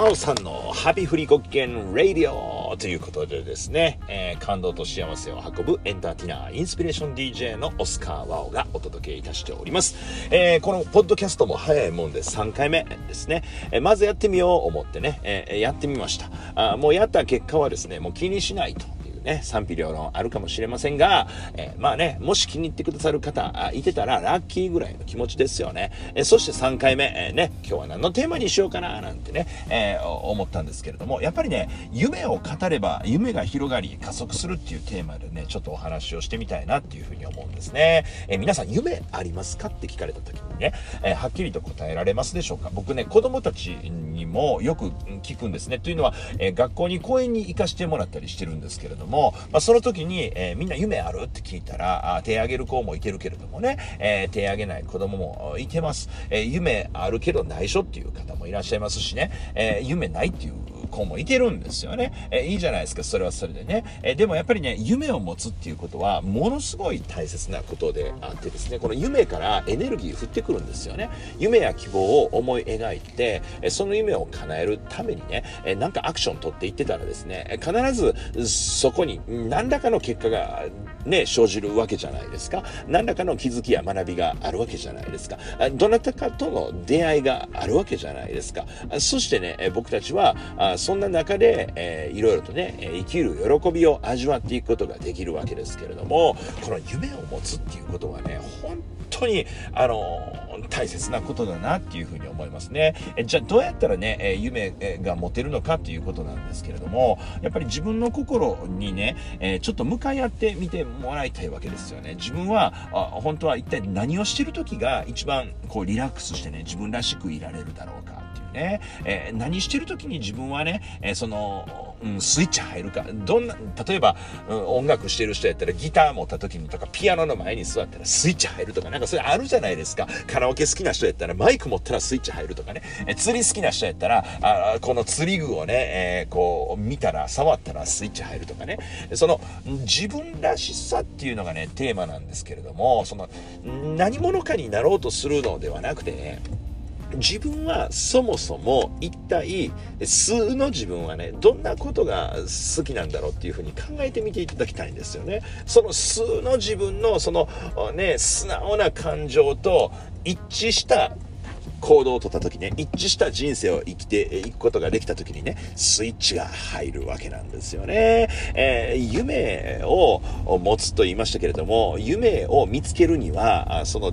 真央さんのハピフリコケンラディオということでですね、えー、感動と幸せを運ぶエンターテイナー、インスピレーション DJ のオスカー・ワオがお届けいたしております。えー、このポッドキャストも早いもんで3回目ですね。えー、まずやってみよう思ってね、えやってみました。あもうやった結果はですね、もう気にしないと。ね、賛否両論あるかもしれませんが、えー、まあね、もし気に入ってくださる方いてたらラッキーぐらいの気持ちですよね。えー、そして3回目、えー、ね、今日は何のテーマにしようかななんてね、え思ったんですけれども、やっぱりね、夢を語れば夢が広がり加速するっていうテーマでね、ちょっとお話をしてみたいなっていうふうに思うんですね。え皆さん夢ありますかって聞かれた時にね、えはっきりと答えられますでしょうか僕ね、子供たちにもよく聞くんですね。というのは、え学校に講演に行かしてもらったりしてるんですけれども、まあ、その時に、えー、みんな夢あるって聞いたら、あ手挙げる子もいてるけれどもね、えー、手挙げない子供もいてます。えー、夢あるけど内緒っていう方もいらっしゃいますしね、え夢ないっていう子もいてるんですよね。えいいじゃないですか、それはそれでね。えでもやっぱりね、夢を持つっていうことは、ものすごい大切なことであってですね、この夢からエネルギー降ってくるんですよね。夢や希望を思い描いて、その夢を叶えるためにね、なんかアクション取っていってたらですね、必ずそこに何らかの結果がね、生じるわけじゃないですか。何らかの気づきや学びがあるわけじゃないですか。どなたかとの出会いがあるわけじゃないですか。そしてね、僕たちは、そんな中で、えー、いろいろとね、生きる喜びを味わっていくことができるわけですけれども、この夢を持つっていうことはね、本当に、あの大切なことだなっていうふうに思いますね。えじゃあどうやったらね、え夢が持てるのかっていうことなんですけれども、やっぱり自分の心にね、えちょっと向かい合ってみてもらいたいわけですよね。自分は、あ本当は一体何をしてる時が一番こうリラックスしてね、自分らしくいられるだろうかっていうね。えー、何してる時に自分はね、え、その、うん、スイッチ入るか。どんな、例えば、うん、音楽してる人やったらギター持った時にとか、ピアノの前に座ったらスイッチ入るとか、なんかそれあるじゃないですか。カラオケ好きな人やったらマイク持ったらスイッチ入るとかね。え釣り好きな人やったら、あこの釣り具をね、えー、こう、見たら、触ったらスイッチ入るとかね。その、自分らしさっていうのがね、テーマなんですけれども、その、何者かになろうとするのではなくてね、自分はそもそも一体素の自分はねどんなことが好きなんだろうっていうふうに考えてみていただきたいんですよねその素の自分のそのね素直な感情と一致した行動をとった時ね、一致した人生を生きていくことができた時にね、スイッチが入るわけなんですよね。えー、夢を持つと言いましたけれども、夢を見つけるには、その、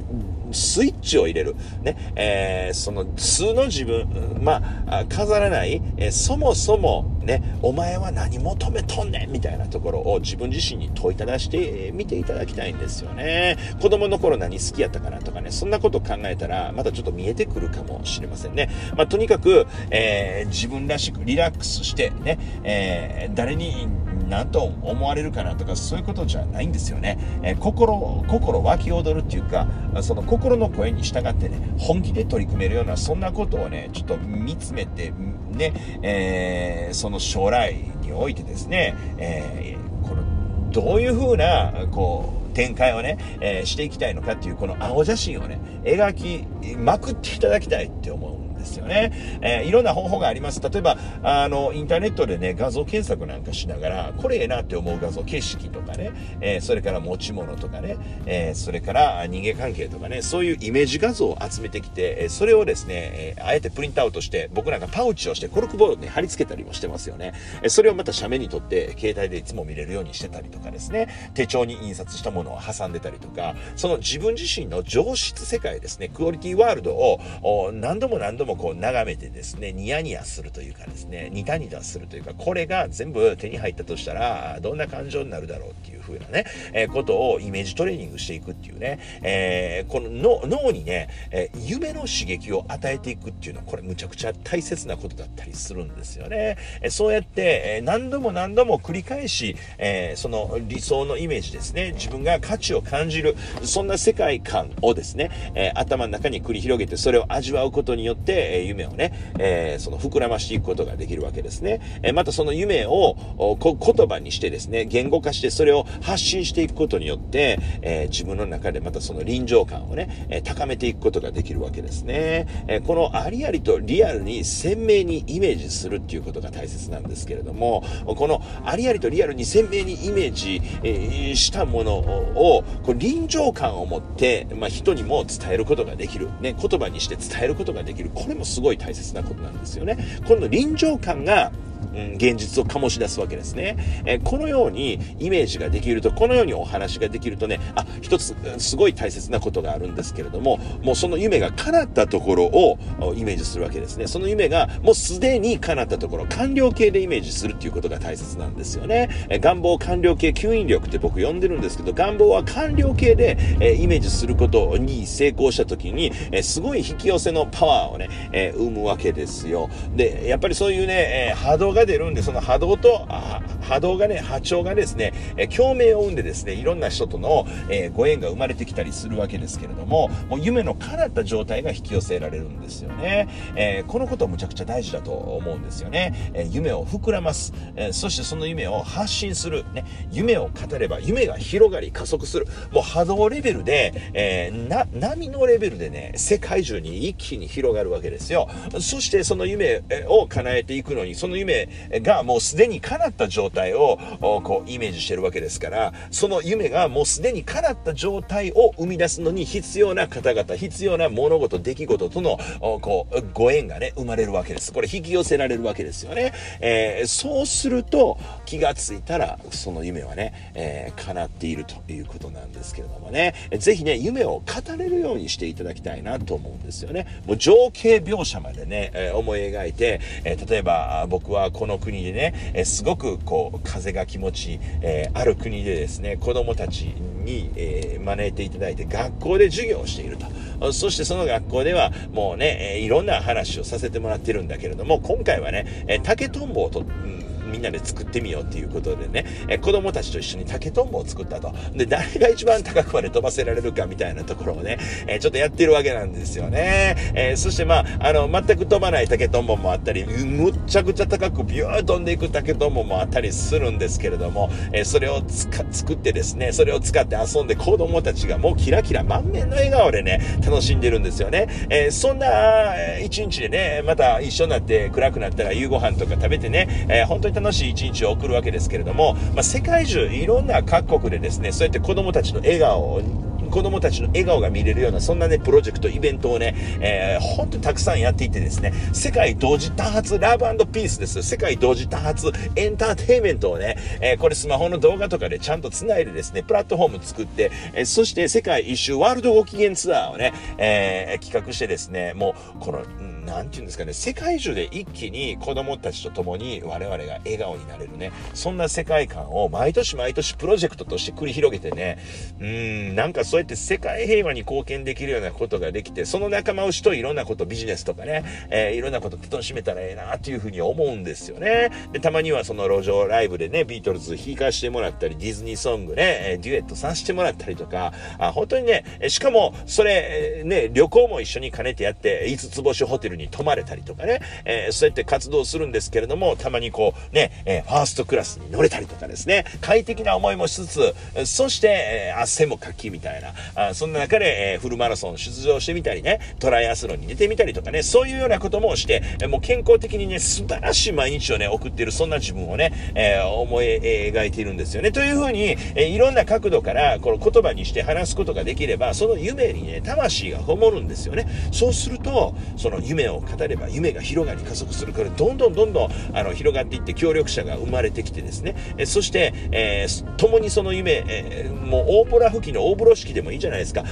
スイッチを入れる。ね、えー、その、素の自分、まあ、飾らない、えー、そもそも、ね、お前は何求めとんねんみたいなところを自分自身に問いただしてみていただきたいんですよね。子供の頃何好きやったかなとかね、そんなこと考えたら、またちょっと見えてくるかもしれませんね。まあ、とにかく、えー、自分らしくリラックスしてね、え、誰に何と思われるかなとか、そういうことじゃないんですよね。えー、心、心湧き踊るっていうか、その心の声に従ってね、本気で取り組めるような、そんなことをね、ちょっと見つめて、ね、えー、その将来においてですね、えー、この、どういうふうな、こう、展開をね、え、していきたいのかっていう、この青写真をね、描きまくっていただきたいって思うですよね。えー、いろんな方法があります。例えば、あの、インターネットでね、画像検索なんかしながら、これええなって思う画像、景色とかね、えー、それから持ち物とかね、えー、それから人間関係とかね、そういうイメージ画像を集めてきて、それをですね、えあえてプリントアウトして、僕なんかパウチをしてコルクボールに貼り付けたりもしてますよね。それをまた写メに撮って、携帯でいつも見れるようにしてたりとかですね、手帳に印刷したものを挟んでたりとか、その自分自身の上質世界ですね、クオリティワールドを何度も何度もこう眺めてですね、ニヤニヤするというかですね、ニタニタするというか、これが全部手に入ったとしたら、どんな感情になるだろうっていう風なね、えー、ことをイメージトレーニングしていくっていうね、えー、この脳にね、えー、夢の刺激を与えていくっていうのは、これむちゃくちゃ大切なことだったりするんですよね。えそうやって、え何度も何度も繰り返し、えその理想のイメージですね、自分が価値を感じる、そんな世界観をですね、え頭の中に繰り広げて、それを味わうことによって、で、え夢をね、え、その膨らましていくことができるわけですね。えまたその夢を言葉にしてですね、言語化してそれを発信していくことによって、え、自分の中でまたその臨場感をね、え高めていくことができるわけですね。えこのありありとリアルに鮮明にイメージするっていうことが大切なんですけれども、このありありとリアルに鮮明にイメージ、えしたものを、こう臨場感を持って、まあ、人にも伝えることができる。ね、言葉にして伝えることができる。これもすごい大切なことなんですよね。この臨場感が、うん、現実を醸し出すわけですね。えー、このようにイメージができると、このようにお話ができるとね、あ、一つすごい大切なことがあるんですけれども、もうその夢が叶ったところをイメージするわけですね。その夢がもうすでに叶ったところ、完了形でイメージするっていうことが大切なんですよね。えー、願望完了形吸引力って僕呼んでるんですけど、願望は完了形で、えー、イメージすることに成功した時に、えすごい引き寄せのパワーをね、え生むわけですよ。で、やっぱりそういうね、え波動が出るんで、その波動とあ、波動がね、波長がですね、え共鳴を生んでですね、いろんな人との、えご縁が生まれてきたりするわけですけれども、もう夢の叶った状態が引き寄せられるんですよね。え、このことはむちゃくちゃ大事だと思うんですよね。え、夢を膨らます、え、そしてその夢を発信する、ね、夢を語れば夢が広がり加速する。もう波動レベルで、えな、波のレベルでね、世界中に一気に広がるわけですよ。そしてその夢を叶えていくのに、その夢がもうすでに叶った状態をこうイメージしてるわけですから、その夢がもうすでに叶った状態を生み出すのに必要な方々、必要な物事、出来事とのこうご縁がね、生まれるわけです。これ引き寄せられるわけですよね。えー、そうすると気がついたらその夢はね、えー、叶っているということなんですけれどもね、ぜひね、夢を語れるようにしていただきたいなと思うんですよね。もう情景描写までね、えー、思い描いて、え、例えば僕はこの国でね、えすごくこう風が気持ちいい、えある国でですね子供たちに、え招いていただいて学校で授業をしていると。そしてその学校ではもうね、えいろんな話をさせてもらってるんだけれども今回はね、え竹とんぼをと、うんみんなで作ってみようっていうことでね、え子供たちと一緒に竹とんぼを作ったと。で、誰が一番高くまで飛ばせられるかみたいなところをね、えちょっとやってるわけなんですよね。えー、そしてまあ、あの、全く飛ばない竹とんぼもあったり、むっちゃくちゃ高くビュー飛んでいく竹とんぼもあったりするんですけれども、えー、それを作ってですね、それを使って遊んで子供たちがもうキラキラ満面の笑顔でね、楽しんでるんですよね。えー、そんな一日でね、また一緒になって暗くなったら夕ご飯とか食べてね、え本当に楽しい一日を送るわけですけれども、まあ、世界中いろんな各国でですね、そうやって子供たちの笑顔子供たちの笑顔が見れるような、そんなね、プロジェクト、イベントをね、えー、本当にたくさんやっていてですね、世界同時多発ラブピースです。世界同時多発エンターテイメントをね、えー、これスマホの動画とかでちゃんと繋いでですね、プラットフォーム作って、えー、そして世界一周ワールドご機嫌ツアーをね、え、企画してですね、もう、この、なんて言うんですかね、世界中で一気に子供たちと共に我々が笑顔になれるね、そんな世界観を毎年毎年プロジェクトとして繰り広げてね、うん、なんかそうやって世界平和に貢献できるようなことができて、その仲間内といろんなこと、ビジネスとかね、えー、いろんなこと楽しめたらええなっていうふうに思うんですよね。で、たまにはその路上ライブでね、ビートルズ弾かしてもらったり、ディズニーソングね、デュエットさせてもらったりとか、あ本当にね、しかも、それ、ね、旅行も一緒に兼ねてやって、5つ星ホテルに泊まれたりとかね、えー、そうやって活動するんですけれども、たまにこう、ね、えー、ファーストクラスに乗れたりとかですね、快適な思いもしつつ、そして、えー、汗もかきみたいな、あそんな中で、えー、フルマラソン出場してみたりね、トライアスロンに出てみたりとかね、そういうようなこともして、もう健康的にね、素晴らしい毎日をね、送っている、そんな自分をね、え思い描いているんですよね。というふうに、えいろんな角度から、この言葉にして話すことができれば、その夢にね、魂がこもるんですよね。そうすると、その夢を語れば夢が広がり加速するからどんどんどんどんあの広がっていって協力者が生まれてきてですね。えそして、えー、共にその夢、えー、もう大ボラ吹きの大風呂敷でもいいじゃないですか。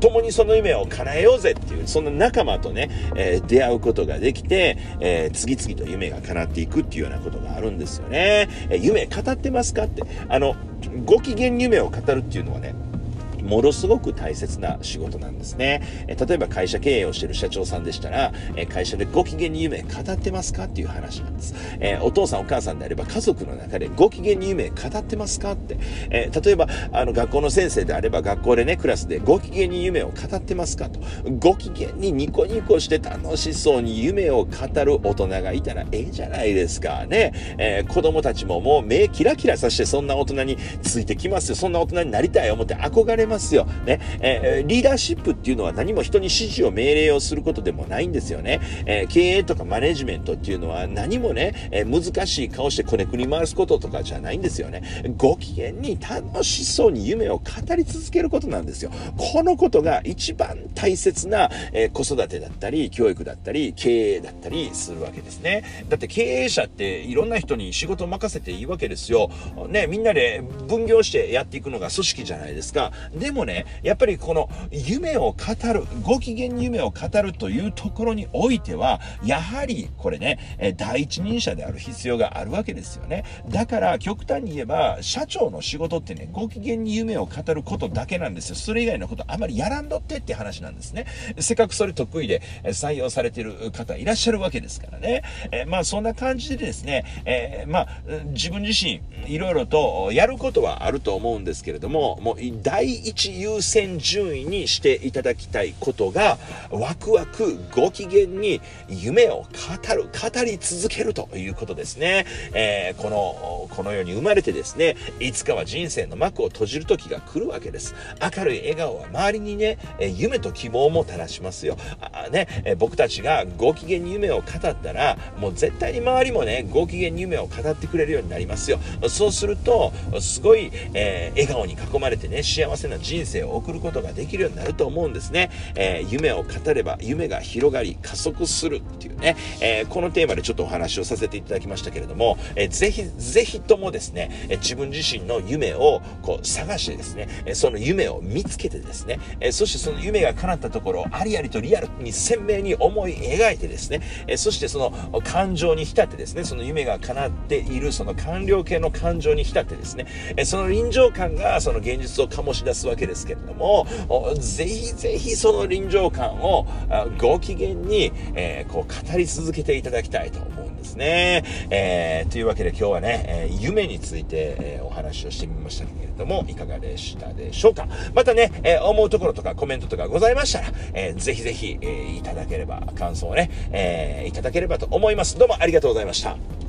共にその夢を叶えようぜっていうそんな仲間とね、えー、出会うことができて、え次々と夢が叶っていくっていうようなことがあるんですよね、え夢語ってますかって。あのご機嫌夢を語るっていうのはねものすごく大切な仕事なんですね。え例えば会社経営をしている社長さんでしたら、え会社でご機嫌に夢語ってますかっていう話なんです。えお父さんお母さんであれば家族の中でご機嫌に夢語ってますかって。え例えば、あの学校の先生であれば学校でね、クラスでご機嫌に夢を語ってますかと。ご機嫌にニコニコして楽しそうに夢を語る大人がいたらええじゃないですかね。えー、子供たちももう目キラキラさしてそんな大人についてきますよ。そんな大人になりたい思って憧れますよ。ね。えー、リーダーシップっていうのは何も人に指示を命令をすることでもないんですよね。えー、経営とかマネジメントっていうのは何もね、えー、難しい顔してこねくり回すこととかじゃないんですよね。ご機嫌に楽しそうに夢を語り続けることなんですよ。このことが一番大切な、え、子育てだったり、教育だったり、経営だったりするわけですね。だって経営者っていろんな人に仕事を任せていいわけですよ。ね、みんなで分業してやっていくのが組織じゃないですか。でもね、やっぱりこの夢を語る、ご機嫌に夢を語るというところにおいては、やはりこれね、第一人者である必要があるわけですよね。だから極端に言えば、社長の仕事ってね、ご機嫌に夢を語ることだけなんですよ。それ以外のことあまりやらんどってって話なんですね。せっかくそれ得意で採用されてる方いらっしゃるわけですからね。えまあそんな感じでですね、えー、まあ自分自身いろいろとやることはあると思うんですけれども、もう第一優先順位にしていただきたいことが、ワクワクご機嫌に夢を語る、語り続けるということですね。えー、この、この世に生まれてですね、いつかは人生の幕を閉じる時が来るわけです。明るい笑顔は周りにね、夢と希望をもたらしますよ。あね、僕たちがご機嫌に夢を語ったら、もう絶対に周りもね、ご機嫌に夢を語ってくれるようになりますよ。そうすると、すごい、えー、笑顔に囲まれてね、幸せな人生を送ることができるようになると思うんですね。えー、夢を語れば夢が広がり加速するっていうね、えー、このテーマでちょっとお話をさせていただきましたけれども、えー、ぜひ、ぜひともですね、え自分自身の夢をこう探してですね、えその夢を見つけてですね、えそしてその夢が叶ったところをありありとリアルに鮮明に思い描いてですね、えそしてその感情に浸ってですね、その夢が叶っているその官僚系の感情に浸ってですね、えその臨場感がその現実を醸し出すわけですけれども、ぜひぜひその臨場感をご機嫌に、えー、こう語り続けていただきたいと思うんですね。えー、というわけで今日はね、え、夢について、えお話をしてみましたけれども、いかがでしたでしょうか。またね、え思うところとかコメントとかございましたら、えぜひぜひ、えいただければ、感想をね、えいただければと思います。どうもありがとうございました。